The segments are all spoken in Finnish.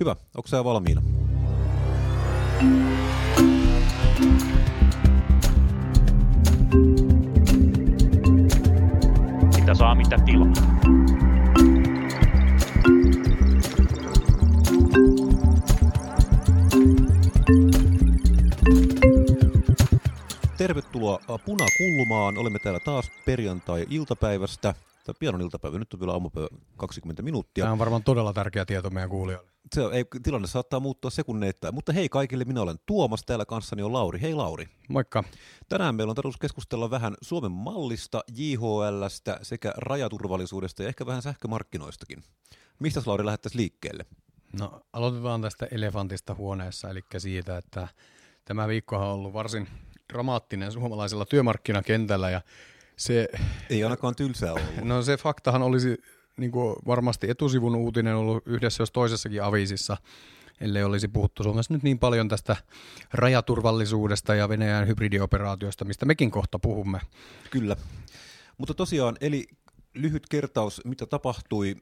Hyvä, onko sä valmiina? Mitä saa, mitä tilaa. Tervetuloa Punakulmaan. Olemme täällä taas perjantai-iltapäivästä. Tai pianon iltapäivä, nyt on vielä aamupäivä 20 minuuttia. Tämä on varmaan todella tärkeä tieto meidän kuulijoille. Se ei, tilanne saattaa muuttua sekunneittain. Mutta hei kaikille, minä olen Tuomas, täällä kanssani on Lauri. Hei Lauri. Moikka. Tänään meillä on tarkoitus keskustella vähän Suomen mallista, JHLstä sekä rajaturvallisuudesta ja ehkä vähän sähkömarkkinoistakin. Mistä Lauri lähettäisiin liikkeelle? No aloitetaan tästä elefantista huoneessa, eli siitä, että tämä viikko on ollut varsin dramaattinen suomalaisella työmarkkinakentällä ja se... Ei ainakaan tylsää ollut. No se faktahan olisi niin kuin varmasti etusivun uutinen ollut yhdessä jos toisessakin aviisissa, ellei olisi puhuttu Suomessa nyt niin paljon tästä rajaturvallisuudesta ja Venäjän hybridioperaatiosta, mistä mekin kohta puhumme. Kyllä. Mutta tosiaan, eli lyhyt kertaus, mitä tapahtui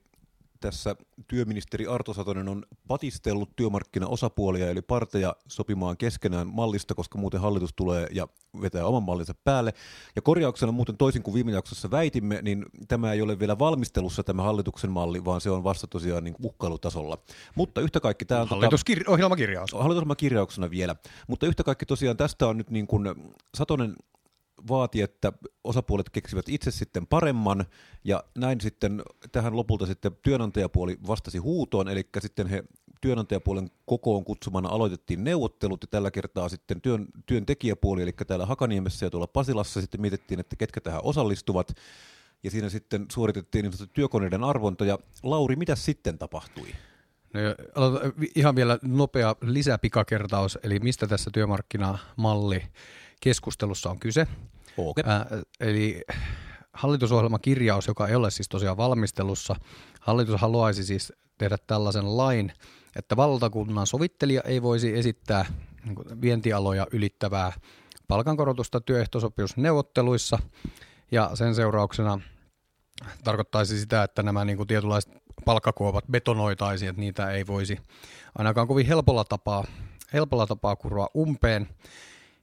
tässä työministeri Arto Satonen on patistellut työmarkkinaosapuolia eli parteja sopimaan keskenään mallista, koska muuten hallitus tulee ja vetää oman mallinsa päälle. Ja korjauksena muuten toisin kuin viime jaksossa väitimme, niin tämä ei ole vielä valmistelussa tämä hallituksen malli, vaan se on vasta tosiaan niin uhkailutasolla. Mutta yhtä kaikki tämä on... Hallitusohjelmakirjaus. Tota, hallitusohjelmakirjauksena vielä. Mutta yhtä kaikki tosiaan tästä on nyt niin kuin Satonen vaati, että osapuolet keksivät itse sitten paremman, ja näin sitten tähän lopulta sitten työnantajapuoli vastasi huutoon, eli sitten he työnantajapuolen kokoon kutsumana aloitettiin neuvottelut, ja tällä kertaa sitten työn, työntekijäpuoli, eli täällä Hakaniemessä ja tuolla Pasilassa sitten mietittiin, että ketkä tähän osallistuvat, ja siinä sitten suoritettiin niin työkoneiden arvonta, ja Lauri, mitä sitten tapahtui? No, ihan vielä nopea lisäpikakertaus, eli mistä tässä työmarkkinamalli keskustelussa on kyse. Okay. Ää, eli hallitusohjelmakirjaus, joka ei ole siis tosiaan valmistelussa, hallitus haluaisi siis tehdä tällaisen lain, että valtakunnan sovittelija ei voisi esittää niin vientialoja ylittävää palkankorotusta työehtosopimusneuvotteluissa, ja sen seurauksena tarkoittaisi sitä, että nämä niin kuin tietynlaiset palkkakuopat betonoitaisiin, että niitä ei voisi ainakaan kovin helpolla tapaa, helpolla tapaa kuroa umpeen.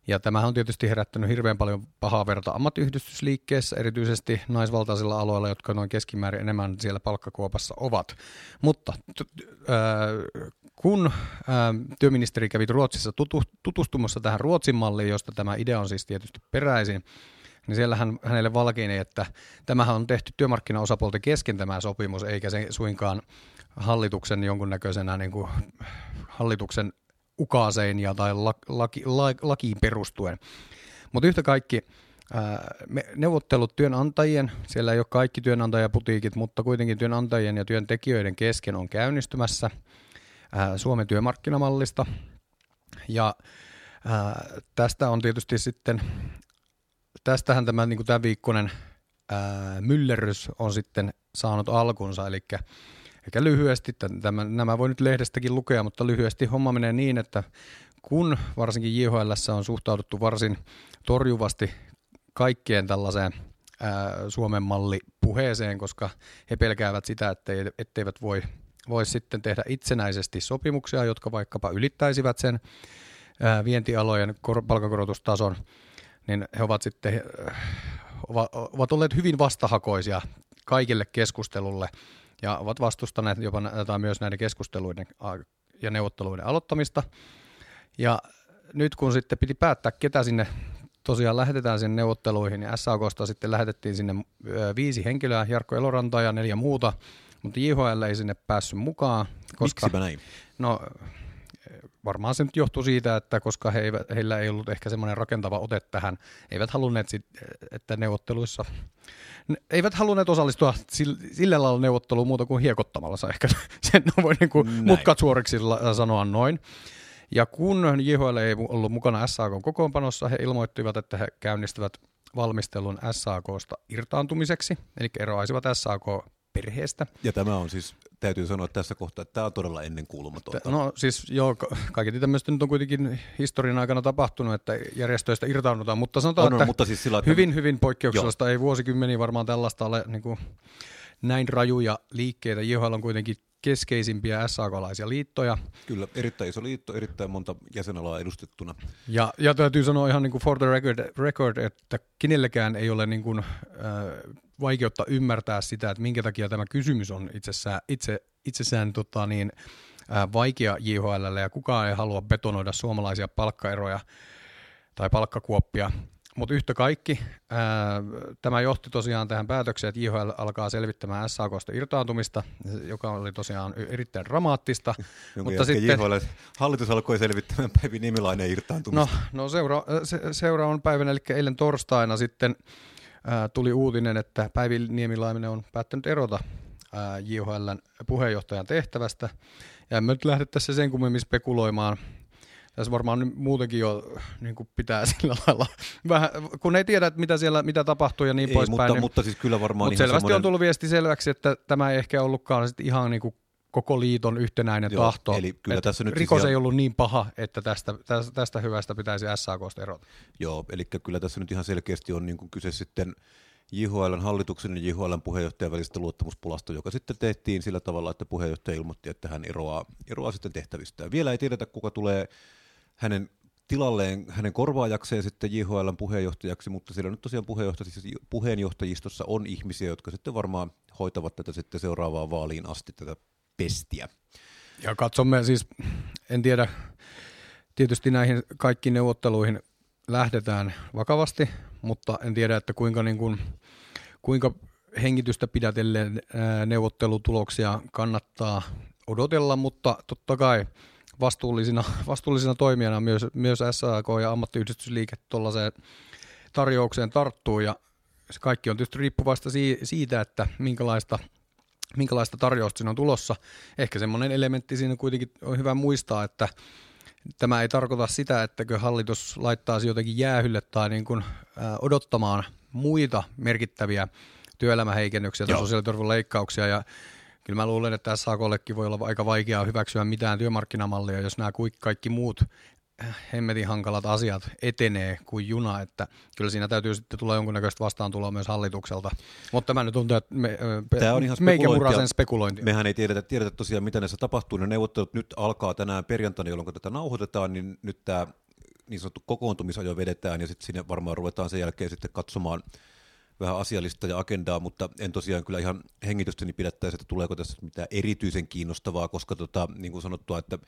Ja tämähän on tietysti herättänyt hirveän paljon pahaa verta ammattiyhdistysliikkeessä, erityisesti naisvaltaisilla aloilla, jotka noin keskimäärin enemmän siellä palkkakuopassa ovat. Mutta t- äh, kun äh, työministeri kävi Ruotsissa tutu- tutustumassa tähän Ruotsin malliin, josta tämä idea on siis tietysti peräisin, niin siellä hän, hänelle valkeini, että tämähän on tehty työmarkkinaosapuolten kesken tämä sopimus, eikä se suinkaan hallituksen jonkunnäköisenä niin kuin, hallituksen ukaasein ja tai laki, lakiin perustuen. Mutta yhtä kaikki me, neuvottelut työnantajien, siellä ei ole kaikki työnantajaputiikit, mutta kuitenkin työnantajien ja työntekijöiden kesken on käynnistymässä Suomen työmarkkinamallista. Ja tästä on tietysti sitten, tästähän tämä, niin kuin tämä viikkoinen myllerrys on sitten saanut alkunsa, eli Eikä lyhyesti, tämä, nämä voi nyt lehdestäkin lukea, mutta lyhyesti homma menee niin, että kun varsinkin JHL on suhtauduttu varsin torjuvasti kaikkeen tällaiseen ää, Suomen malli puheeseen, koska he pelkäävät sitä, ettei, etteivät voi, voi sitten tehdä itsenäisesti sopimuksia, jotka vaikkapa ylittäisivät sen ää, vientialojen kor- palkankorotustason, niin he ovat sitten ovat olleet hyvin vastahakoisia kaikille keskustelulle ja ovat vastustaneet jopa näitä, myös näiden keskusteluiden ja neuvotteluiden aloittamista. Ja nyt kun sitten piti päättää, ketä sinne tosiaan lähetetään sinne neuvotteluihin, niin SAKsta sitten lähetettiin sinne viisi henkilöä, Jarkko Eloranta ja neljä muuta, mutta JHL ei sinne päässyt mukaan. Koska, Miksipä näin? No varmaan se nyt johtuu siitä, että koska he eivät, heillä ei ollut ehkä semmoinen rakentava ote tähän, eivät halunneet, sit, että neuvotteluissa, eivät halunneet osallistua sillä lailla neuvotteluun muuta kuin hiekottamalla, saa ehkä sen voi niin kuin mutkat suoriksi sanoa noin. Ja kun JHL ei ollut mukana SAK kokoonpanossa, he ilmoittivat, että he käynnistävät valmistelun SAKsta irtaantumiseksi, eli eroaisivat SAK perheestä. Ja tämä on siis, täytyy sanoa tässä kohtaa, että tämä on todella ennenkuulumatonta. No siis joo, kaikki tämmöistä nyt on kuitenkin historian aikana tapahtunut, että järjestöistä irtaannutaan, mutta sanotaan, on, että, on, mutta siis sillä, että hyvin, hyvin poikkeuksellista, joo. ei vuosikymmeniä varmaan tällaista ole niin kuin, näin rajuja liikkeitä. JHL on kuitenkin keskeisimpiä SAK-laisia liittoja. Kyllä, erittäin iso liitto, erittäin monta jäsenalaa edustettuna. Ja, ja täytyy sanoa ihan niin kuin for the record, record että kenellekään ei ole niin kuin, äh, vaikeutta ymmärtää sitä, että minkä takia tämä kysymys on itsessään, itse, itsessään tota niin, äh, vaikea JHL ja kukaan ei halua betonoida suomalaisia palkkaeroja tai palkkakuoppia mutta yhtä kaikki, ää, tämä johti tosiaan tähän päätökseen, että IHL alkaa selvittämään SAKsta irtaantumista, joka oli tosiaan erittäin dramaattista. mutta sitten, JHL, hallitus alkoi selvittämään Päivi Niemilainen irtaantumista. No, no seura, se, seuraavan päivänä, eli eilen torstaina sitten ää, tuli uutinen, että Päivi Niemilainen on päättänyt erota ää, JHLn puheenjohtajan tehtävästä. Ja emme nyt lähde tässä sen kummemmin spekuloimaan, tässä varmaan muutenkin jo niin kuin pitää sillä lailla, vähän, kun ei tiedä, että mitä siellä mitä tapahtuu ja niin poispäin. Mutta, niin, mutta siis kyllä varmaan mutta selvästi semmoinen... on tullut viesti selväksi, että tämä ei ehkä ollutkaan sit ihan niin kuin koko liiton yhtenäinen Joo, tahto. Eli kyllä tässä nyt rikos siis ei ollut niin paha, että tästä, tästä, tästä hyvästä pitäisi SAKsta erota. Joo, eli kyllä tässä nyt ihan selkeästi on niin kuin kyse sitten JHLn hallituksen ja JHLn puheenjohtajan välistä luottamuspulasta, joka sitten tehtiin sillä tavalla, että puheenjohtaja ilmoitti, että hän eroaa, eroaa sitten tehtävistään. Vielä ei tiedetä, kuka tulee hänen tilalleen hänen korvaajakseen sitten JHLn puheenjohtajaksi, mutta siellä nyt tosiaan puheenjohtajistossa on ihmisiä, jotka sitten varmaan hoitavat tätä sitten seuraavaan vaaliin asti tätä pestiä. Ja katsomme siis, en tiedä, tietysti näihin kaikkiin neuvotteluihin lähdetään vakavasti, mutta en tiedä, että kuinka, niin kuin, kuinka hengitystä pidätellen neuvottelutuloksia kannattaa odotella, mutta totta kai vastuullisina, vastuullisina toimijana myös, myös SAK ja ammattiyhdistysliike tuollaiseen tarjoukseen tarttuu. Ja se kaikki on tietysti riippuvaista siitä, että minkälaista, minkälaista tarjousta siinä on tulossa. Ehkä semmoinen elementti siinä kuitenkin on hyvä muistaa, että tämä ei tarkoita sitä, että hallitus laittaisi jotenkin jäähylle tai niin kuin, odottamaan muita merkittäviä työelämäheikennyksiä tai sosiaaliturvan leikkauksia. Ja kyllä mä luulen, että SAKllekin voi olla aika vaikeaa hyväksyä mitään työmarkkinamallia, jos nämä kaikki muut hemmetin hankalat asiat etenee kuin juna, että kyllä siinä täytyy sitten tulla jonkunnäköistä vastaantuloa myös hallitukselta. Mutta tämä nyt tuntuu, että me, Tämä on ihan meikä spekulointi. Mehän ei tiedetä, tiedetä tosiaan, mitä näissä tapahtuu. Ne neuvottelut nyt alkaa tänään perjantaina, jolloin tätä nauhoitetaan, niin nyt tämä niin sanottu kokoontumisajo vedetään ja sitten sinne varmaan ruvetaan sen jälkeen sitten katsomaan vähän asiallista ja agendaa, mutta en tosiaan kyllä ihan hengitystäni pidättäisi, että tuleeko tässä mitään erityisen kiinnostavaa, koska tota, niin kuin sanottua, että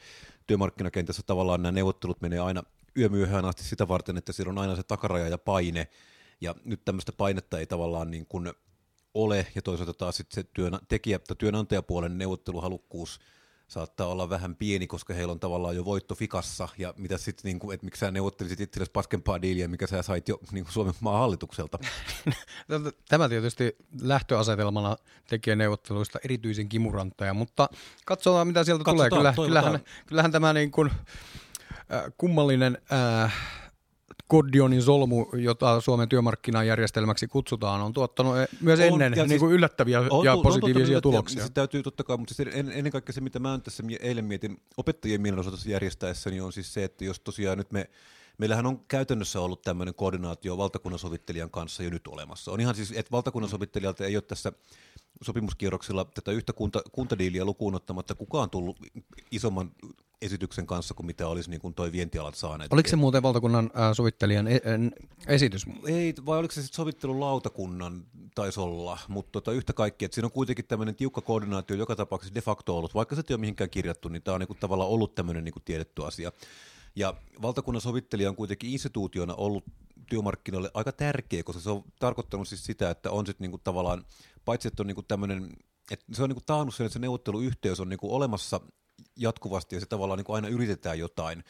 työmarkkinakentässä tavallaan nämä neuvottelut menee aina yömyöhään asti sitä varten, että siellä on aina se takaraja ja paine, ja nyt tämmöistä painetta ei tavallaan niin kuin ole, ja toisaalta taas sitten se työntekijä- tai työnantajapuolen neuvotteluhalukkuus – saattaa olla vähän pieni, koska heillä on tavallaan jo voitto fikassa, ja mitä sitten, niin kuin, että miksi sä neuvottelisit itsellesi paskempaa diiliä, mikä sä sait jo niin kuin Suomen maan hallitukselta. Tämä tietysti lähtöasetelmana tekee neuvotteluista erityisen kimurantteja, mutta katsotaan mitä sieltä katsotaan, tulee. Kyllä, kyllähän, kyllähän tämä niin kuin, äh, kummallinen äh, Kodionin solmu, jota Suomen työmarkkinajärjestelmäksi kutsutaan, on tuottanut e- myös on, ennen ja niin kuin siis, yllättäviä on, ja positiivisia on tuloksia. Se täytyy totta kai, mutta siis ennen kaikkea se, mitä mä tässä eilen mietin opettajien mielenosoitus järjestäessä, niin on siis se, että jos tosiaan nyt me Meillähän on käytännössä ollut tämmöinen koordinaatio valtakunnan sovittelijan kanssa jo nyt olemassa. On ihan siis, että valtakunnan sovittelijalta ei ole tässä sopimuskierroksilla tätä yhtä kunta, kuntadiiliä lukuun ottamatta kukaan tullut isomman esityksen kanssa kuin mitä olisi niin kuin toi vientialat saaneet. Oliko se muuten valtakunnan äh, sovittelijan e- esitys? Ei, vai oliko se sitten sovittelulautakunnan taisi olla, mutta tota, yhtä kaikki, että siinä on kuitenkin tämmöinen tiukka koordinaatio joka tapauksessa de facto ollut, vaikka se ei ole mihinkään kirjattu, niin tämä on niin kuin tavallaan ollut tämmöinen niin kuin tiedetty asia. Ja valtakunnan sovittelija on kuitenkin instituutiona ollut työmarkkinoille aika tärkeä, koska se on tarkoittanut siis sitä, että on sitten niinku tavallaan, paitsi että on niinku tämmöinen, että se on niinku taannut sen, että se neuvotteluyhteys on niinku olemassa jatkuvasti ja se tavallaan niinku aina yritetään jotain.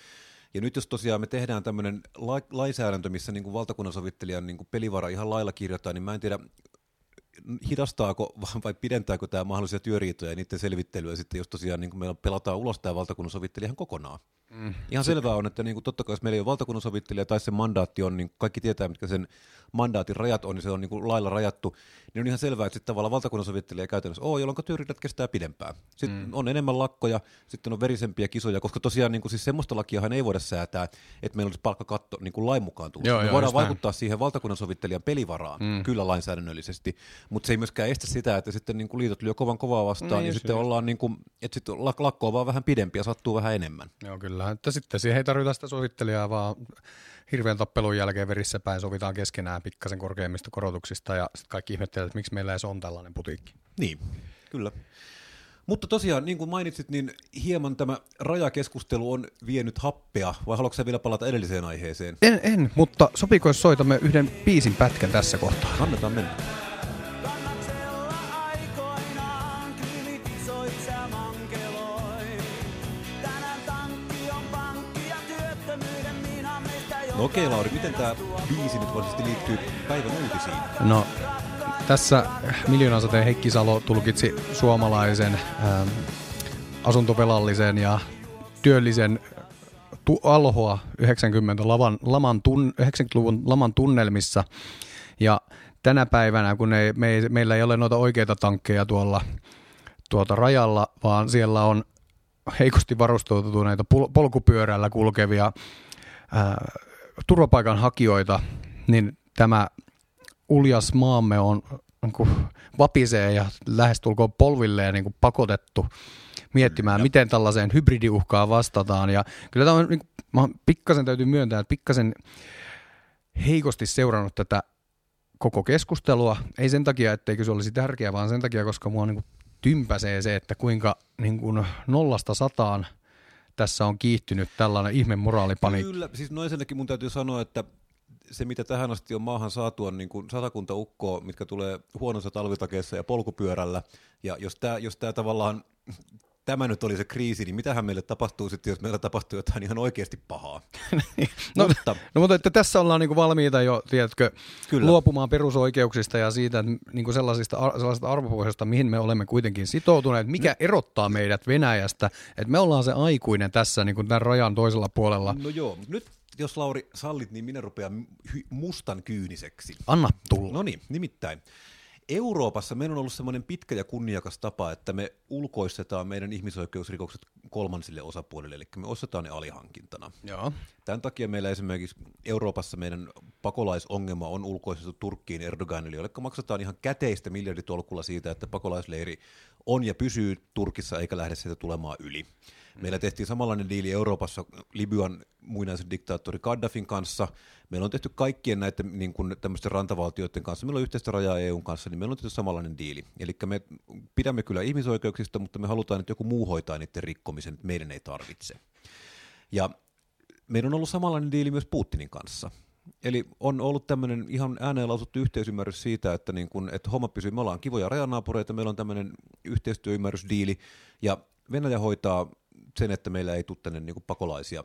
Ja nyt jos tosiaan me tehdään tämmöinen la- lainsäädäntö, missä niin valtakunnan sovittelijan niin pelivara ihan lailla kirjoittaa, niin mä en tiedä, hidastaako vai pidentääkö tämä mahdollisia työriitoja ja niiden selvittelyä sitten, jos tosiaan niin meillä pelataan ulos tämä valtakunnan sovittelija ihan kokonaan. Mm. Ihan selvää on, että niin kuin, totta kai jos meillä ei ole valtakunnan sovittelija tai se mandaatti on, niin kaikki tietää, mitkä sen mandaatin rajat on, niin se on niin kuin lailla rajattu, niin on ihan selvää, että sitten tavallaan valtakunnan sovittelija ei käytännössä ole, jolloin työriidat kestää pidempään. Sitten mm. on enemmän lakkoja, sitten on verisempiä kisoja, koska tosiaan niin kuin, siis semmoista lakiahan ei voida säätää, että meillä olisi palkkakatto niin kuin lain mukaan tullut. Joo, Me joo, voidaan vaikuttaa näin. siihen valtakunnan sovittelijan pelivaraan, mm. kyllä lainsäädännöllisesti, mutta se ei myöskään estä sitä, että sitten niin kuin liitot lyö kovan kovaa vastaan, niin, ja sitten se. ollaan niin kuin, että sitten lakko on vaan vähän pidempi ja sattuu vähän enemmän. Joo, kyllä. Että sitten siihen ei tarvita sitä sovittelijaa, vaan hirveän tappelun jälkeen verissä päin sovitaan keskenään pikkasen korkeimmista korotuksista ja sitten kaikki ihmettelevät, että miksi meillä ei on tällainen putiikki. Niin, kyllä. Mutta tosiaan, niin kuin mainitsit, niin hieman tämä rajakeskustelu on vienyt happea, vai haluatko vielä palata edelliseen aiheeseen? En, en mutta sopiko jos soitamme yhden biisin pätkän tässä kohtaa? Annetaan mennä. No okei Lauri, miten tämä biisi nyt voisi liittyy päivän uutisiin? No tässä miljoonasateen Heikki Salo tulkitsi suomalaisen ähm, asuntovelallisen ja työllisen tu- alhoa 90 laman, laman tun, 90-luvun laman tunnelmissa. Ja tänä päivänä, kun ei, me ei, meillä ei ole noita oikeita tankkeja tuolla tuota rajalla, vaan siellä on heikosti varustautuneita pol- polkupyörällä kulkevia äh, turvapaikanhakijoita, niin tämä uljas maamme on niin kuin vapisee ja lähestulkoon polvilleen niin kuin pakotettu miettimään, miten tällaiseen hybridiuhkaan vastataan. Ja kyllä tämä on, niin kuin, mä pikkasen täytyy myöntää, että pikkasen heikosti seurannut tätä koko keskustelua. Ei sen takia, etteikö se olisi tärkeää, vaan sen takia, koska mua niin kuin tympäsee se, että kuinka niin kuin nollasta sataan tässä on kiihtynyt tällainen ihme moraalipaniikki. Kyllä, siis noin senkin mun täytyy sanoa, että se, mitä tähän asti on maahan saatu, on niin satakunta ukkoa, mitkä tulee huonossa talvitakeessa ja polkupyörällä. Ja jos tämä jos tää tavallaan tämä nyt oli se kriisi, niin mitähän meille tapahtuu sitten, jos meillä tapahtuu jotain ihan oikeasti pahaa? No, mutta, no, mutta että tässä ollaan niinku valmiita jo, tiedätkö, Kyllä. luopumaan perusoikeuksista ja siitä niinku sellaisista, sellaisista arvopohjasta, mihin me olemme kuitenkin sitoutuneet, mikä no. erottaa meidät Venäjästä, että me ollaan se aikuinen tässä niinku tämän rajan toisella puolella. No joo, nyt jos Lauri sallit, niin minä rupean mustan kyyniseksi. Anna tulla. No niin, nimittäin. Euroopassa meillä on ollut semmoinen pitkä ja kunniakas tapa, että me ulkoistetaan meidän ihmisoikeusrikokset kolmansille osapuolille, eli me ostetaan ne alihankintana. Joo. Tämän takia meillä esimerkiksi Euroopassa meidän pakolaisongelma on ulkoistettu Turkkiin Erdoganille, jolle maksetaan ihan käteistä miljarditolkulla siitä, että pakolaisleiri on ja pysyy Turkissa eikä lähde sieltä tulemaan yli. Meillä tehtiin samanlainen diili Euroopassa Libyan muinaisen diktaattori Gaddafin kanssa. Meillä on tehty kaikkien näiden niin kuin, tämmöisten rantavaltioiden kanssa. Meillä on yhteistä rajaa EUn kanssa, niin meillä on tehty samanlainen diili. Eli me pidämme kyllä ihmisoikeuksista, mutta me halutaan, että joku muu hoitaa niiden rikkomisen, että meidän ei tarvitse. Ja meillä on ollut samanlainen diili myös Putinin kanssa. Eli on ollut tämmöinen ihan ääneen lausuttu yhteisymmärrys siitä, että, niin kun, että homma pysyy, me ollaan kivoja rajanaapureita, meillä on tämmöinen yhteistyöymmärrysdiili, ja Venäjä hoitaa sen, että meillä ei tule tänne niin pakolaisia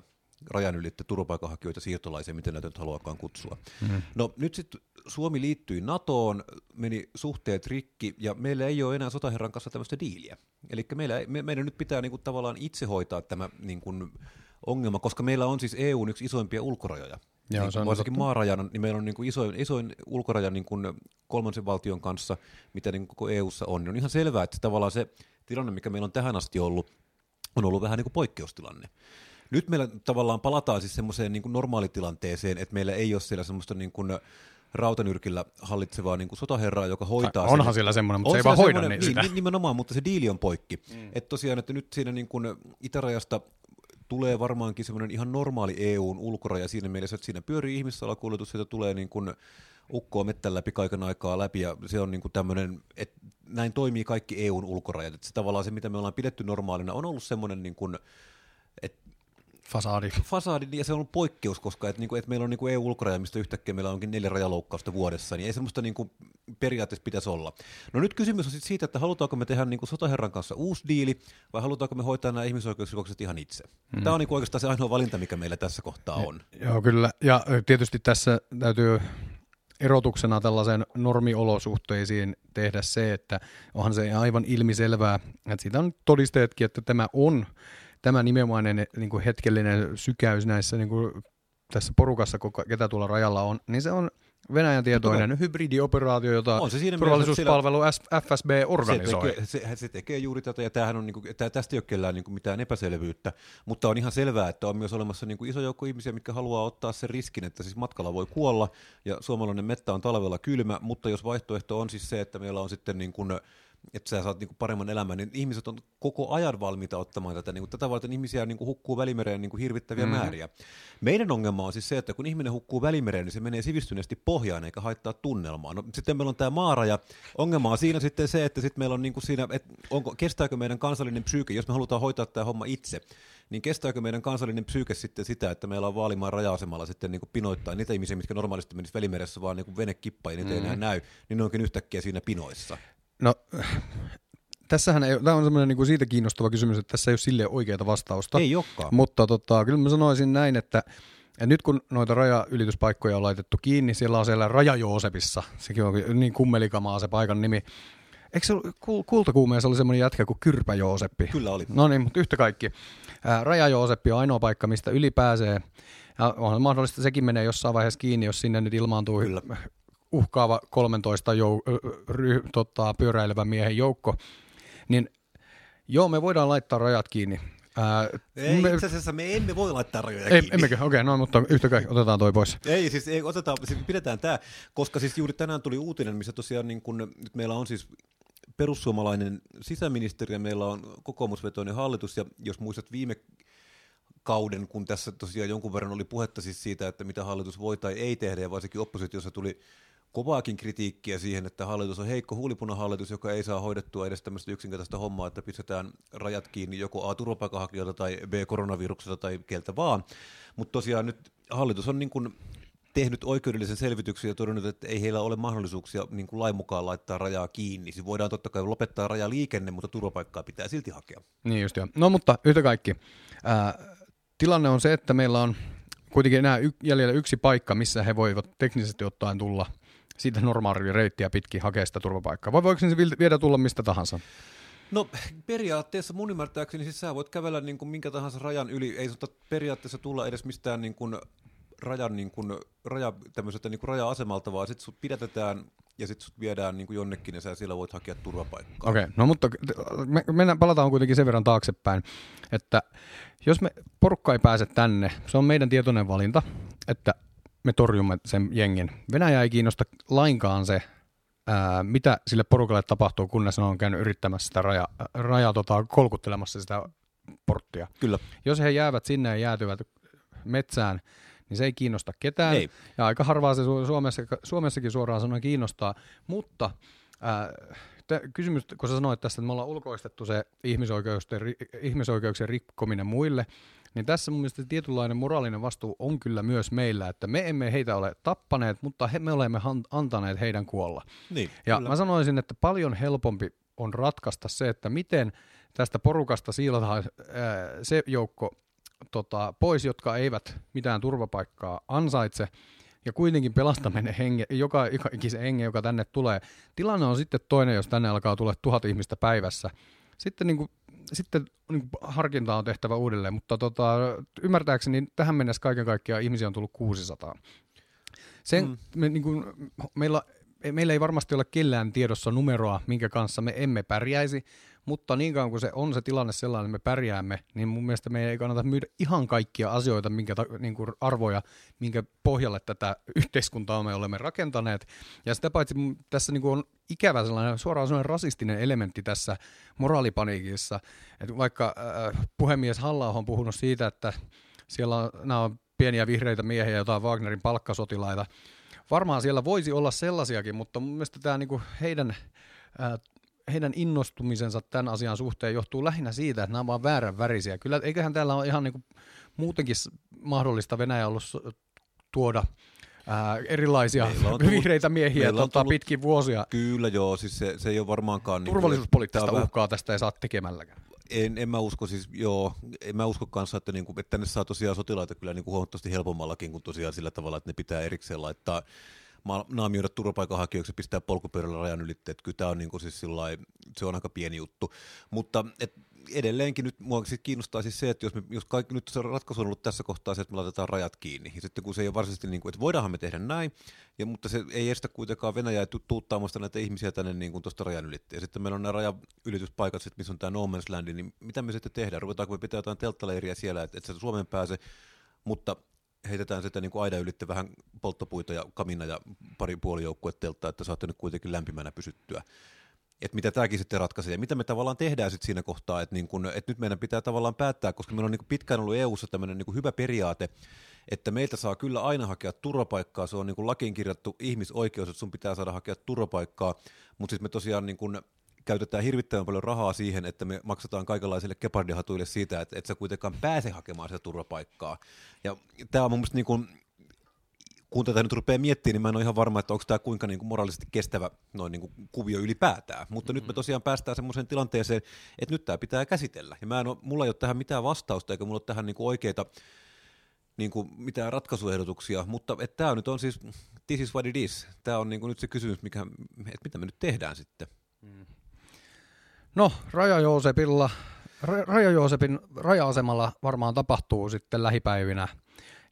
rajan ylittä turvapaikanhakijoita, siirtolaisia, miten näitä nyt haluakaan kutsua. Mm. No nyt sitten Suomi liittyi NATOon, meni suhteet rikki, ja meillä ei ole enää sotaherran kanssa tämmöistä diiliä. Eli meillä, me, meidän nyt pitää niinku tavallaan itse hoitaa tämä niinku ongelma, koska meillä on siis EUn yksi isoimpia ulkorajoja. Joo, niin, varsinkin maarajana, niin meillä on niin kuin isoin, isoin ulkoraja niin kuin kolmansien valtion kanssa, mitä niin koko EUssa on. Niin on ihan selvää, että tavallaan se tilanne, mikä meillä on tähän asti ollut, on ollut vähän niin kuin poikkeustilanne. Nyt meillä tavallaan palataan siis semmoiseen niin kuin normaalitilanteeseen, että meillä ei ole siellä semmoista niin kuin rautanyrkillä hallitsevaa niin kuin sotaherraa, joka hoitaa... Onhan sen. siellä semmoinen, mutta on se ei vaan hoida niin, sitä. Niin, nimenomaan, mutta se diili on poikki. Mm. Että tosiaan, että nyt siinä niin kuin itärajasta tulee varmaankin semmoinen ihan normaali EUn ulkoraja siinä mielessä, että siinä pyörii ihmissalakuljetus, sieltä tulee niin kuin ukkoa mettän läpi kaiken aikaa läpi, ja se on niin kuin tämmöinen, että näin toimii kaikki EUn ulkorajat. Että se tavallaan se, mitä me ollaan pidetty normaalina, on ollut semmoinen niin kuin, että Fasaadi. Fasaadi, ja se on ollut poikkeus, koska et, niinku, et meillä on niinku EU-ulkoraja, mistä yhtäkkiä meillä onkin neljä rajaloukkausta vuodessa, niin ei semmoista niinku, periaatteessa pitäisi olla. No nyt kysymys on sit siitä, että halutaanko me tehdä niinku sotaherran kanssa uusi diili, vai halutaanko me hoitaa nämä ihmisoikeusrikokset ihan itse. Mm. Tämä on niinku oikeastaan se ainoa valinta, mikä meillä tässä kohtaa on. Ja, joo, kyllä. Ja tietysti tässä täytyy erotuksena tällaisen normiolosuhteisiin tehdä se, että onhan se aivan ilmiselvää, että siitä on todisteetkin, että tämä on tämä nimenomainen niin kuin hetkellinen sykäys näissä niin kuin tässä porukassa, ketä tuolla rajalla on, niin se on Venäjän tietoinen hybridioperaatio, jota on se siinä turvallisuuspalvelu siellä, FSB organisoi. Se tekee, se, se tekee juuri tätä, ja tämähän on, niin kuin, tämä, tästä ei ole kellään niin kuin mitään epäselvyyttä, mutta on ihan selvää, että on myös olemassa niin kuin iso joukko ihmisiä, mitkä haluaa ottaa sen riskin, että siis matkalla voi kuolla, ja suomalainen mettä on talvella kylmä, mutta jos vaihtoehto on siis se, että meillä on sitten niin kuin, että sä saat niinku paremman elämän, niin ihmiset on koko ajan valmiita ottamaan tätä. Niinku, tätä varten ihmisiä niinku hukkuu välimereen niinku hirvittäviä mm. määriä. Meidän ongelma on siis se, että kun ihminen hukkuu välimereen, niin se menee sivistyneesti pohjaan eikä haittaa tunnelmaa. No, sitten meillä on tämä maaraja. Ongelma on siinä sitten se, että sitten meillä on niinku siinä, että onko, kestääkö meidän kansallinen psyyke, jos me halutaan hoitaa tämä homma itse, niin kestääkö meidän kansallinen psyyke sitten sitä, että meillä on Vaalimaan raja-asemalla sitten niin kuin pinoittaa niitä ihmisiä, mitkä normaalisti menisivät välimeressä vaan niin kuin venekippa ja niitä mm. ei enää näy, niin ne onkin yhtäkkiä siinä pinoissa. No, tässähän ei, tämä on semmoinen niin kuin siitä kiinnostava kysymys, että tässä ei ole sille oikeaa vastausta. Ei olekaan. Mutta tota, kyllä mä sanoisin näin, että ja nyt kun noita rajaylityspaikkoja on laitettu kiinni, siellä on siellä Raja Joosepissa, sekin on niin kummelikamaa se paikan nimi. Eikö se kultakuumeessa oli semmoinen jätkä kuin Kyrpä Jooseppi? Kyllä oli. No niin, mutta yhtä kaikki. Raja Jooseppi on ainoa paikka, mistä yli pääsee. Ja on mahdollista, sekin menee jossain vaiheessa kiinni, jos sinne nyt ilmaantuu Kyllä uhkaava 13 jou, ry, tota, pyöräilevän miehen joukko, niin joo, me voidaan laittaa rajat kiinni. Ää, ei, me, itse asiassa me emme voi laittaa rajoja ei, kiinni. Emmekö? Okei, okay, no mutta yhtä kaikki, otetaan toi pois. Ei, siis ei, otetaan, siis pidetään tämä, koska siis juuri tänään tuli uutinen, missä tosiaan niin kun, nyt meillä on siis perussuomalainen sisäministeri ja meillä on kokoomusvetoinen hallitus, ja jos muistat viime kauden, kun tässä tosiaan jonkun verran oli puhetta siis siitä, että mitä hallitus voi tai ei tehdä, ja varsinkin oppositiossa tuli kovaakin kritiikkiä siihen, että hallitus on heikko huulipunahallitus, joka ei saa hoidettua edes tämmöistä yksinkertaista hommaa, että pistetään rajat kiinni joko A turvapaikanhakijoilta tai B koronavirukselta tai keltä vaan. Mutta tosiaan nyt hallitus on niin kuin tehnyt oikeudellisen selvityksen ja todennut, että ei heillä ole mahdollisuuksia niin kuin lain mukaan laittaa rajaa kiinni. Siis voidaan totta kai lopettaa rajaliikenne, mutta turvapaikkaa pitää silti hakea. Niin just joo. No mutta yhtä kaikki. Ää, tilanne on se, että meillä on kuitenkin enää y- jäljellä yksi paikka, missä he voivat teknisesti ottaen tulla – siitä normaalia reittiä pitkin hakea sitä turvapaikkaa? Vai voiko se viedä tulla mistä tahansa? No periaatteessa mun ymmärtääkseni siis sä voit kävellä niin kuin minkä tahansa rajan yli, ei sota periaatteessa tulla edes mistään niin kuin rajan, niin kuin, raja, niin kuin raja-asemalta, vaan sitten sut pidätetään ja sitten sut viedään niin kuin jonnekin ja sä siellä voit hakea turvapaikkaa. Okei, okay, no mutta me, mennään, palataan kuitenkin sen verran taaksepäin, että jos me porukka ei pääse tänne, se on meidän tietoinen valinta, että me torjumme sen jengin. Venäjä ei kiinnosta lainkaan se, ää, mitä sille porukalle tapahtuu, kunnes ne on käynyt yrittämässä sitä raja, raja tota, kolkuttelemassa sitä porttia. Kyllä. Jos he jäävät sinne ja jäätyvät metsään, niin se ei kiinnosta ketään. Ei. Ja aika harvaa se Suomessa, Suomessakin suoraan sanoen kiinnostaa, mutta ää, kysymys, kun sä sanoit tästä, että me ollaan ulkoistettu se ihmisoikeuksien, ihmisoikeuksien rikkominen muille, niin tässä mun mielestä tietynlainen moraalinen vastuu on kyllä myös meillä, että me emme heitä ole tappaneet, mutta he, me olemme antaneet heidän kuolla. Niin, ja kyllä. mä sanoisin, että paljon helpompi on ratkaista se, että miten tästä porukasta siilataan se joukko tota, pois, jotka eivät mitään turvapaikkaa ansaitse, ja kuitenkin pelastaminen henge, joka, joka ikisen hengen, joka tänne tulee. Tilanne on sitten toinen, jos tänne alkaa tulla tuhat ihmistä päivässä. Sitten, niin kuin, sitten niin kuin harkinta on tehtävä uudelleen, mutta tota, ymmärtääkseni tähän mennessä kaiken kaikkiaan ihmisiä on tullut 600. Sen, mm. me, niin kuin, meillä, meillä ei varmasti ole kellään tiedossa numeroa, minkä kanssa me emme pärjäisi, mutta niin kauan kuin se on se tilanne sellainen, että me pärjäämme, niin mun mielestä meidän ei kannata myydä ihan kaikkia asioita, minkä niin kuin arvoja, minkä pohjalle tätä yhteiskuntaa me olemme rakentaneet. Ja sitä paitsi tässä niin kuin on ikävä sellainen, suoraan sellainen rasistinen elementti tässä moraalipaniikissa. Että vaikka äh, puhemies halla on puhunut siitä, että siellä on, nämä on pieniä vihreitä miehiä, jotain Wagnerin palkkasotilaita, varmaan siellä voisi olla sellaisiakin, mutta mun mielestä tämä niin kuin heidän äh, heidän innostumisensa tämän asian suhteen johtuu lähinnä siitä, että nämä on vaan väärän värisiä. Kyllä, eiköhän täällä ole ihan niin kuin muutenkin mahdollista Venäjä ollut tuoda ää, erilaisia tullut, vihreitä miehiä tota, tullut, pitkin vuosia. Kyllä joo, siis se, se ei ole varmaankaan... Niin Turvallisuuspoliittista niin, uhkaa tästä ei saa tekemälläkään. En, en mä usko siis, joo, en mä usko kanssa, että, niinku, että tänne saa tosiaan sotilaita kyllä niinku huomattavasti helpommallakin kuin tosiaan sillä tavalla, että ne pitää erikseen laittaa naamioida turvapaikanhakijoiksi pistää polkupyörällä rajan ylitteet. Kyllä tämä on niin kuin siis sillai, se on aika pieni juttu. Mutta et, edelleenkin nyt mua siis kiinnostaa siis se, että jos, me, jos kaikki, nyt se ratkaisu on ollut tässä kohtaa se, että me laitetaan rajat kiinni. Ja sitten kun se ei ole varsinaisesti niin kuin, että voidaanhan me tehdä näin, ja, mutta se ei estä kuitenkaan Venäjää tu- tuuttaamasta näitä ihmisiä tänne niin kuin tuosta rajan ylitte. Ja sitten meillä on nämä rajanylityspaikat, sit, missä on tämä No Man's Land, niin mitä me sitten tehdään? Ruvetaanko me pitää jotain telttaleiriä siellä, että, että se Suomeen pääse, mutta heitetään sitä niin kuin aidan ylitte vähän polttopuita ja kamina ja pari puoli telttaa, että saatte nyt kuitenkin lämpimänä pysyttyä. Että mitä tämäkin sitten ratkaisee? Ja mitä me tavallaan tehdään sitten siinä kohtaa, että, niin kun, että nyt meidän pitää tavallaan päättää, koska meillä on niin pitkään ollut EU-ssa tämmöinen niin hyvä periaate, että meiltä saa kyllä aina hakea turvapaikkaa, se on niin kuin lakiin kirjattu ihmisoikeus, että sun pitää saada hakea turvapaikkaa, mutta sitten me tosiaan niin kuin käytetään hirvittävän paljon rahaa siihen, että me maksataan kaikenlaisille kepardihatuille siitä, että et sä kuitenkaan pääse hakemaan sitä turvapaikkaa. Ja tämä on mun mielestä niin kuin kun tätä nyt rupeaa miettimään, niin mä en ole ihan varma, että onko tämä kuinka niin kuin moraalisesti kestävä noin niin kuin kuvio ylipäätään. Mutta mm-hmm. nyt me tosiaan päästään semmoiseen tilanteeseen, että nyt tämä pitää käsitellä. Ja mä en ole, mulla ei ole tähän mitään vastausta, eikä mulla ole tähän niin kuin oikeita niin kuin mitään ratkaisuehdotuksia, mutta tämä nyt on siis, this is what it is. Tämä on niin kuin nyt se kysymys, mikä, että mitä me nyt tehdään sitten. Mm. No, Raja Joosepilla, Raja Joosepin raja-asemalla varmaan tapahtuu sitten lähipäivinä –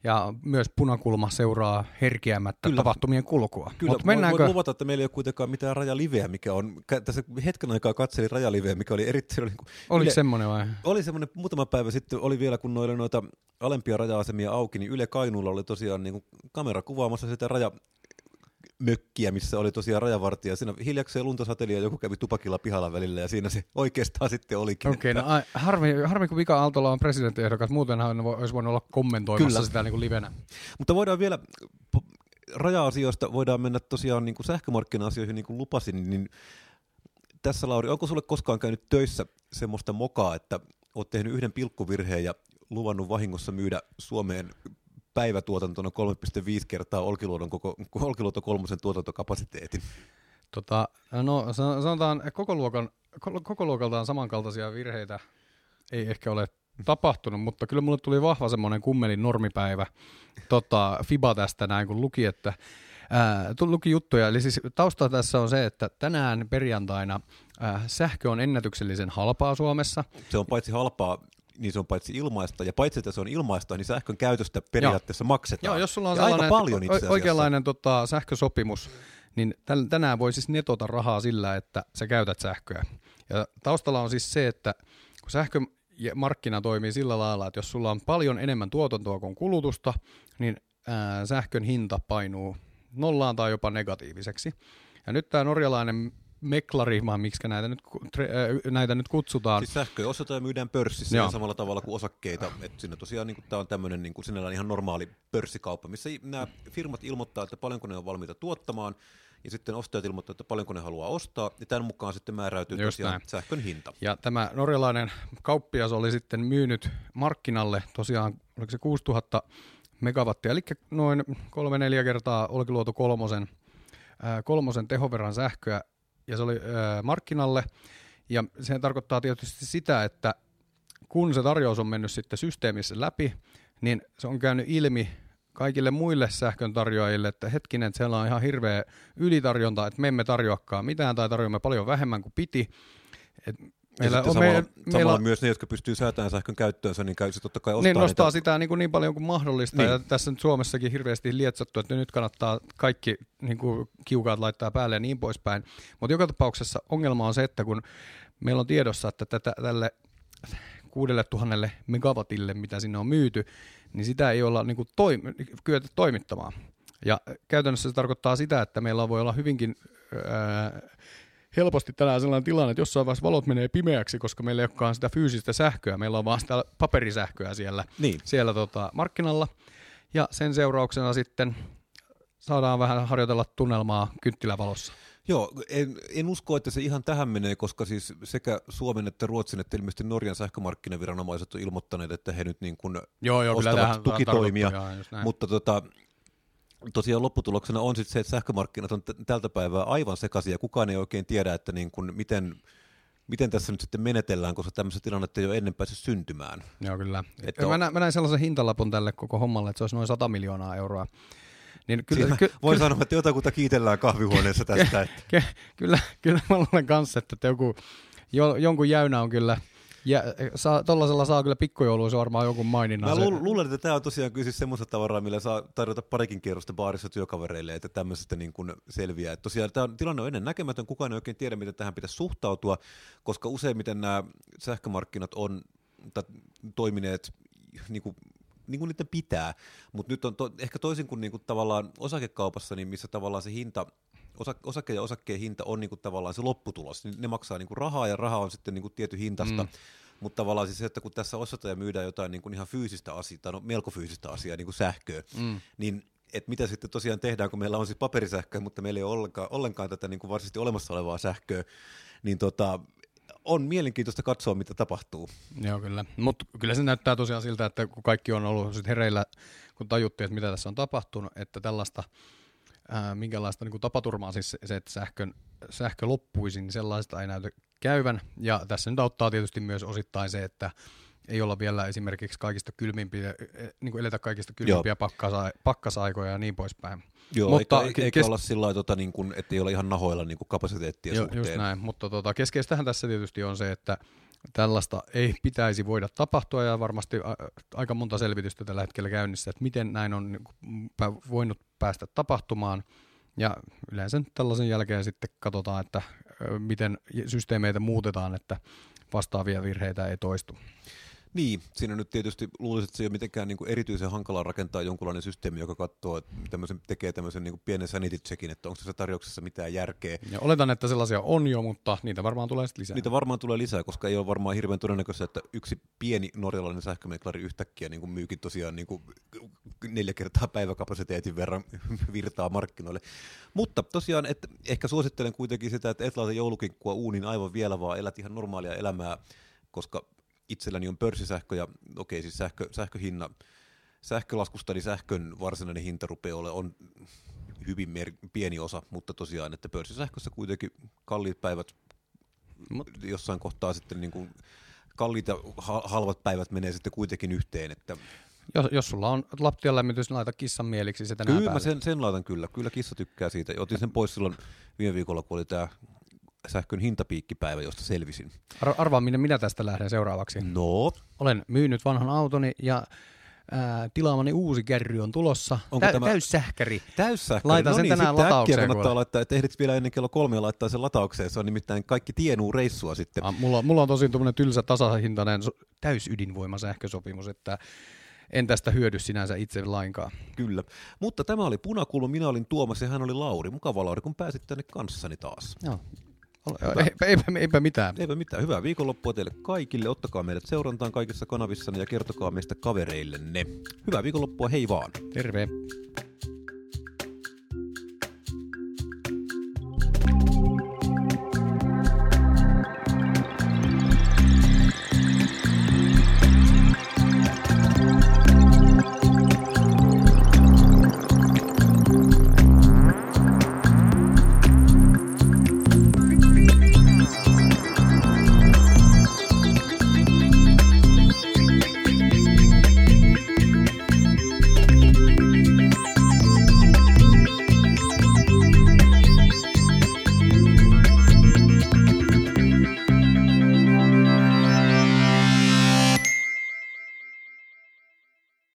ja myös punakulma seuraa herkiämättä Kyllä. tapahtumien kulkua. Kyllä, Mut mennäänkö... voin luvata, että meillä ei ole kuitenkaan mitään rajaliveä, mikä on, tässä hetken aikaa katselin rajaliveä, mikä oli erittäin... Niin kuin, Oliko yle, semmoinen vai? Oli semmoinen, muutama päivä sitten oli vielä, kun noilla noita alempia raja-asemia auki, niin Yle Kainuulla oli tosiaan niin kuin kamera kuvaamassa sitä raja, mökkiä, missä oli tosiaan rajavartija. Siinä hiljakseen luntasateli ja joku kävi tupakilla pihalla välillä ja siinä se oikeastaan sitten olikin. Okei, okay, no harmi, harmi, kun Mika Aaltola on presidenttiehdokas, muutenhan olisi voinut olla kommentoimassa Kyllä. sitä niin kuin livenä. Mutta voidaan vielä, raja-asioista voidaan mennä tosiaan niin kuin sähkömarkkina-asioihin, niin kuin lupasin, niin tässä Lauri, onko sulle koskaan käynyt töissä semmoista mokaa, että oot tehnyt yhden pilkkuvirheen ja luvannut vahingossa myydä Suomeen päivätuotantona 3,5 kertaa Olkiluodon, koko, Olkiluoto kolmosen tuotantokapasiteetin? Tota, no sanotaan, koko, luokan, koko luokaltaan samankaltaisia virheitä ei ehkä ole tapahtunut, mutta kyllä mulle tuli vahva semmoinen kummelin normipäivä tota, FIBA tästä näin, kun luki, että Ää, luki juttuja, eli siis tausta tässä on se, että tänään perjantaina ää, sähkö on ennätyksellisen halpaa Suomessa. Se on paitsi halpaa niin se on paitsi ilmaista, ja paitsi että se on ilmaista, niin sähkön käytöstä periaatteessa Joo. maksetaan. Joo, jos sulla on ja sellainen paljon itse oikeanlainen tota, sähkösopimus, niin tänään voi siis netota rahaa sillä, että sä käytät sähköä. Ja taustalla on siis se, että kun sähkömarkkina toimii sillä lailla, että jos sulla on paljon enemmän tuotantoa kuin kulutusta, niin ää, sähkön hinta painuu nollaan tai jopa negatiiviseksi. Ja nyt tämä norjalainen meklari, miksi näitä nyt, näitä nyt kutsutaan. Siis sähköä ostetaan ja myydään pörssissä Joo. samalla tavalla kuin osakkeita. Et siinä tosiaan niin tämä on tämmöinen niin sinällään ihan normaali pörssikauppa, missä nämä firmat ilmoittaa, että paljonko ne on valmiita tuottamaan, ja sitten ostajat ilmoittavat, että paljonko ne haluaa ostaa, ja tämän mukaan sitten määräytyy Just tosiaan näin. sähkön hinta. Ja tämä norjalainen kauppias oli sitten myynyt markkinalle tosiaan, oliko se 6000 megawattia, eli noin kolme-neljä kertaa Olkiluoto kolmosen, kolmosen tehoverran sähköä ja se oli äh, markkinalle. Ja se tarkoittaa tietysti sitä, että kun se tarjous on mennyt sitten systeemissä läpi, niin se on käynyt ilmi kaikille muille sähkön tarjoajille, että hetkinen, että siellä on ihan hirveä ylitarjonta, että me emme tarjoakaan mitään tai tarjoamme paljon vähemmän kuin piti. Et Meillä on, samalla, meillä, samalla on, myös ne, jotka pystyy säätämään sähkön käyttöönsä, niin käy se totta kai ostaa Niin nostaa niitä. sitä niin, kuin niin paljon kuin mahdollista. Niin. Ja tässä nyt Suomessakin hirveästi lietsattu, että nyt kannattaa kaikki niin kuin kiukaat laittaa päälle ja niin poispäin. Mutta joka tapauksessa ongelma on se, että kun meillä on tiedossa, että tätä, tälle kuudelle tuhannelle megawatille, mitä sinne on myyty, niin sitä ei olla niin kuin toimi, kyetä toimittamaan. Ja käytännössä se tarkoittaa sitä, että meillä voi olla hyvinkin ää, helposti tänään sellainen tilanne, että jossain vaiheessa valot menee pimeäksi, koska meillä ei olekaan sitä fyysistä sähköä, meillä on vaan sitä paperisähköä siellä, niin. siellä tota, markkinalla. Ja sen seurauksena sitten saadaan vähän harjoitella tunnelmaa kynttilävalossa. Joo, en, en usko, että se ihan tähän menee, koska siis sekä Suomen että Ruotsin että ilmeisesti Norjan sähkömarkkinaviranomaiset on ilmoittaneet, että he nyt niin kuin joo, joo, ostavat tukitoimia, mutta tota, tosiaan lopputuloksena on sitten se, että sähkömarkkinat on t- tältä päivää aivan sekaisin ja kukaan ei oikein tiedä, että niin kun, miten, miten tässä nyt sitten menetellään, koska tämmöistä tilannetta ei ole ennen päässyt syntymään. Joo, kyllä. Että mä, näin, mä näin sellaisen hintalapun tälle koko hommalle, että se olisi noin 100 miljoonaa euroa. Niin kyllä, ky, voi kyllä, sanoa, että jotakuta kiitellään kahvihuoneessa tästä. Että. Ky, kyllä, kyllä mä luulen kanssa, että joku, jo, jonkun jäynä on kyllä Ja saa, tollasella saa kyllä pikkujouluissa varmaan jonkun maininnan. Mä lu- luulen, että tämä on tosiaan kyllä siis semmoista tavaraa, millä saa tarjota parikin kierrosta baarissa työkavereille, että tämmöisestä niin kuin selviää. Et tosiaan tämä tilanne on ennen näkemätön, kukaan ei oikein tiedä, miten tähän pitäisi suhtautua, koska useimmiten nämä sähkömarkkinat on toimineet niin kuin niin kuin niiden pitää, mutta nyt on to, ehkä toisin kuin, niin kuin tavallaan osakekaupassa, niin missä tavallaan se hinta, osa, osake ja osakkeen hinta on niin kuin tavallaan se lopputulos, niin ne maksaa niin kuin rahaa ja raha on sitten niin kuin tietty hintasta, mm. mutta tavallaan siis se, että kun tässä ostetaan ja myydään jotain niin kuin ihan fyysistä asiaa, tai no melko fyysistä asiaa, niin kuin sähköä, mm. niin että mitä sitten tosiaan tehdään, kun meillä on siis paperisähköä, mutta meillä ei ole ollenkaan, ollenkaan tätä niin kuin varsinaisesti olemassa olevaa sähköä, niin tota, on mielenkiintoista katsoa, mitä tapahtuu. Joo, kyllä. Mutta kyllä se näyttää tosiaan siltä, että kun kaikki on ollut sit hereillä, kun tajuttiin, että mitä tässä on tapahtunut, että tällaista, ää, minkälaista niin kuin tapaturmaa, siis se, että sähkön, sähkö loppuisi, niin sellaista ei näytä käyvän. Ja tässä nyt auttaa tietysti myös osittain se, että ei olla vielä esimerkiksi kaikista kylmimpiä, niin kuin eletä kaikista kylmimpiä pakkasa, pakkasaikoja ja niin poispäin. Joo, Mutta eikä, eikä kes- olla sillä lailla, tota, niin kuin, että ei ole ihan nahoilla niin kuin kapasiteettia Joo, suhteen. just näin, mutta tota, keskeistähän tässä tietysti on se, että tällaista ei pitäisi voida tapahtua ja varmasti aika monta selvitystä tällä hetkellä käynnissä, että miten näin on niin kuin pä- voinut päästä tapahtumaan ja yleensä tällaisen jälkeen sitten katsotaan, että miten systeemeitä muutetaan, että vastaavia virheitä ei toistu. Niin, siinä nyt tietysti luulisin, että se ei ole mitenkään niin kuin erityisen hankalaa rakentaa jonkunlainen systeemi, joka katsoo, että tämmöisen, tekee tämmöisen niin kuin pienen sanity checkin, että onko tässä tarjouksessa mitään järkeä. Ja oletan, että sellaisia on jo, mutta niitä varmaan tulee sitten lisää. Niitä varmaan tulee lisää, koska ei ole varmaan hirveän todennäköistä, että yksi pieni norjalainen sähkömeklari yhtäkkiä niin kuin myykin tosiaan niin kuin neljä kertaa päiväkapasiteetin verran virtaa markkinoille. Mutta tosiaan, että ehkä suosittelen kuitenkin sitä, että et laita joulukinkkua uunin aivan vielä, vaan elät ihan normaalia elämää, koska itselläni on pörssisähkö ja okei siis sähkö, sähköhinna, sähkölaskusta, eli sähkön varsinainen hinta rupeaa ole, on hyvin mer- pieni osa, mutta tosiaan, että pörssisähkössä kuitenkin kalliit päivät Mut- jossain kohtaa sitten niin kuin kalliit ja ha- halvat päivät menee sitten kuitenkin yhteen, että Jos, jos sulla on lattian lämmitys, niin laita kissan mieliksi se tänään kyllä mä sen, sen laitan kyllä, kyllä kissa tykkää siitä, otin sen pois silloin viime viikolla, kun oli tämä sähkön hintapiikkipäivä, josta selvisin. Ar- arvaa, minne minä tästä lähden seuraavaksi. No, Olen myynyt vanhan autoni ja ää, tilaamani uusi kärry on tulossa. Onko Tä- tämä- Täyssähkäri. täyssähkö. Laitan no sen niin, tänään sitten lataukseen, kannattaa kuule. laittaa, että ehdit vielä ennen kello kolme laittaa sen lataukseen, se on nimittäin kaikki tienuu reissua sitten. Ah, mulla, mulla on tosi tuommoinen tylsä tasahintainen so- täysydinvoima sähkösopimus, että en tästä hyödy sinänsä itse lainkaan. Kyllä. Mutta tämä oli Punakulma, minä olin Tuomas ja hän oli Lauri. Mukava Lauri, kun pääsit tänne kanssani taas. Joo. Eipä, eipä, eipä mitään. Eipä mitään. Hyvää viikonloppua teille kaikille. Ottakaa meidät seurantaan kaikissa kanavissanne ja kertokaa meistä kavereillenne. Hyvää viikonloppua, hei vaan. Terve.